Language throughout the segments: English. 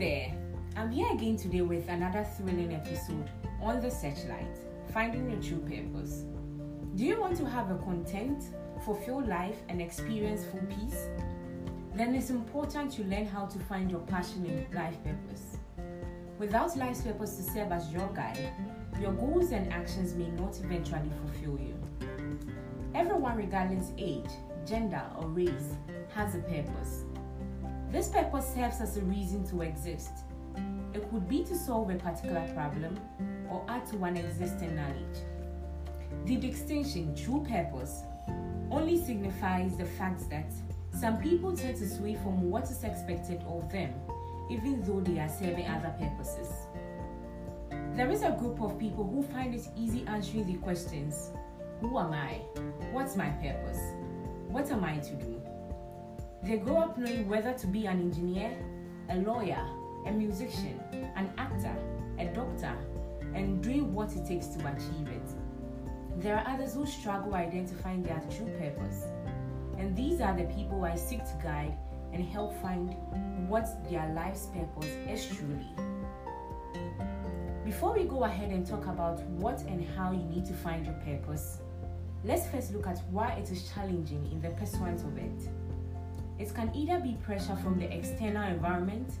there, I'm here again today with another thrilling episode on the Searchlight Finding Your True Purpose. Do you want to have a content, fulfilled life, and experience full peace? Then it's important to learn how to find your passion and life purpose. Without life's purpose to serve as your guide, your goals and actions may not eventually fulfill you. Everyone, regardless age, gender, or race, has a purpose. This purpose serves as a reason to exist. It could be to solve a particular problem or add to one existing knowledge. The distinction, true purpose, only signifies the fact that some people tend to sway from what is expected of them, even though they are serving other purposes. There is a group of people who find it easy answering the questions Who am I? What's my purpose? What am I to do? They grow up knowing whether to be an engineer, a lawyer, a musician, an actor, a doctor, and doing what it takes to achieve it. There are others who struggle identifying their true purpose, and these are the people I seek to guide and help find what their life's purpose is truly. Before we go ahead and talk about what and how you need to find your purpose, let's first look at why it is challenging in the pursuit of it. It can either be pressure from the external environment,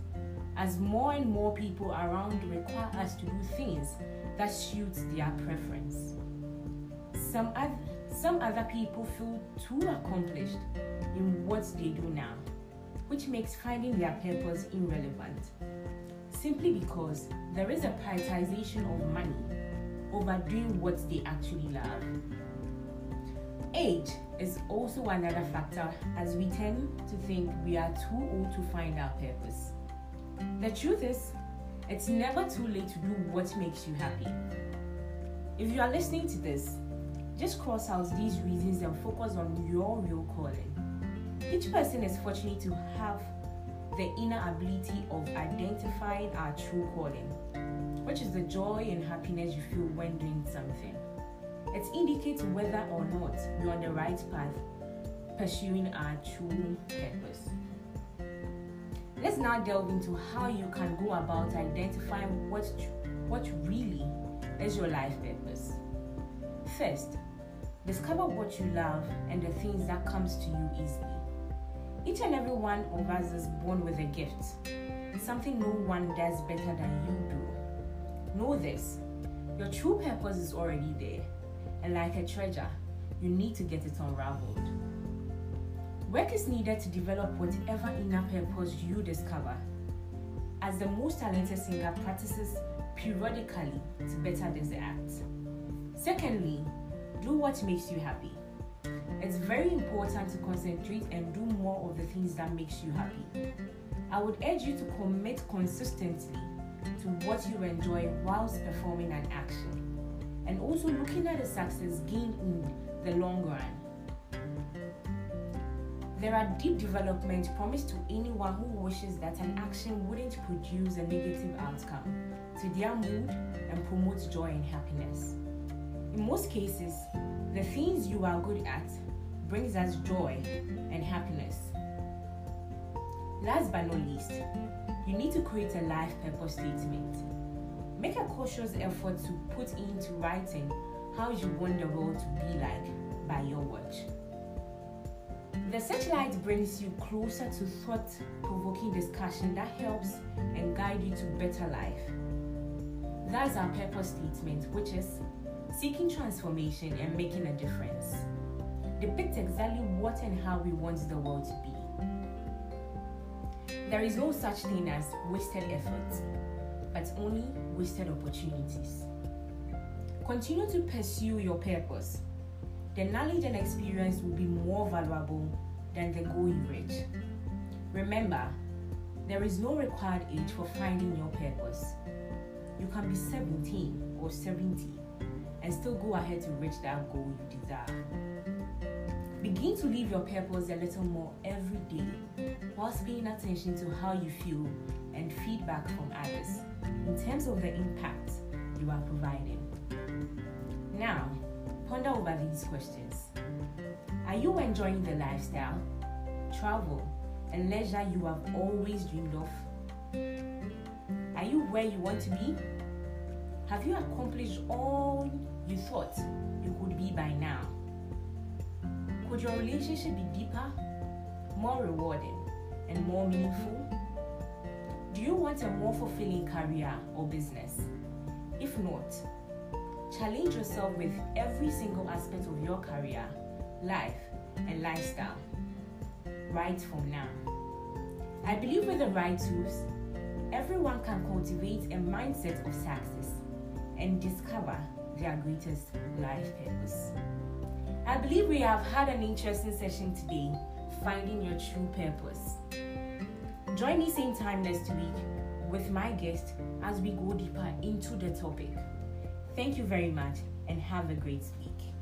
as more and more people around require us to do things that suit their preference. Some, other, some other people feel too accomplished in what they do now, which makes finding their purpose irrelevant. Simply because there is a prioritization of money over doing what they actually love. Age is also another factor as we tend to think we are too old to find our purpose. The truth is, it's never too late to do what makes you happy. If you are listening to this, just cross out these reasons and focus on your real calling. Each person is fortunate to have the inner ability of identifying our true calling, which is the joy and happiness you feel when doing something. It indicates whether or not you're on the right path pursuing our true purpose. Let's now delve into how you can go about identifying what, what really is your life purpose. First, discover what you love and the things that comes to you easily. Each and every one of us is born with a gift, something no one does better than you do. Know this your true purpose is already there, and like a treasure, you need to get it unraveled. Work is needed to develop whatever inner purpose you discover. As the most talented singer practices periodically to better this act. Secondly, do what makes you happy. It's very important to concentrate and do more of the things that makes you happy. I would urge you to commit consistently to what you enjoy whilst performing an action and also looking at the success gained in the long run. There are deep developments promised to anyone who wishes that an action wouldn't produce a negative outcome to their mood and promote joy and happiness. In most cases, the things you are good at brings us joy and happiness. Last but not least, you need to create a life purpose statement. Make a cautious effort to put into writing how you want the world to be like by your watch. The searchlight brings you closer to thought provoking discussion that helps and guide you to better life. That's our purpose statement, which is seeking transformation and making a difference. Depicts exactly what and how we want the world to be. There is no such thing as wasted effort, but only wasted opportunities. Continue to pursue your purpose the knowledge and experience will be more valuable than the goal you reach. Remember, there is no required age for finding your purpose. You can be 17 or 70 and still go ahead to reach that goal you desire. Begin to live your purpose a little more every day whilst paying attention to how you feel and feedback from others in terms of the impact you are providing. Now, Ponder over these questions. Are you enjoying the lifestyle, travel, and leisure you have always dreamed of? Are you where you want to be? Have you accomplished all you thought you could be by now? Could your relationship be deeper, more rewarding, and more meaningful? Do you want a more fulfilling career or business? If not, challenge yourself with every single aspect of your career, life, and lifestyle right from now. I believe with the right tools, everyone can cultivate a mindset of success and discover their greatest life purpose. I believe we have had an interesting session today, finding your true purpose. Join me same time next week with my guest as we go deeper into the topic. Thank you very much and have a great week.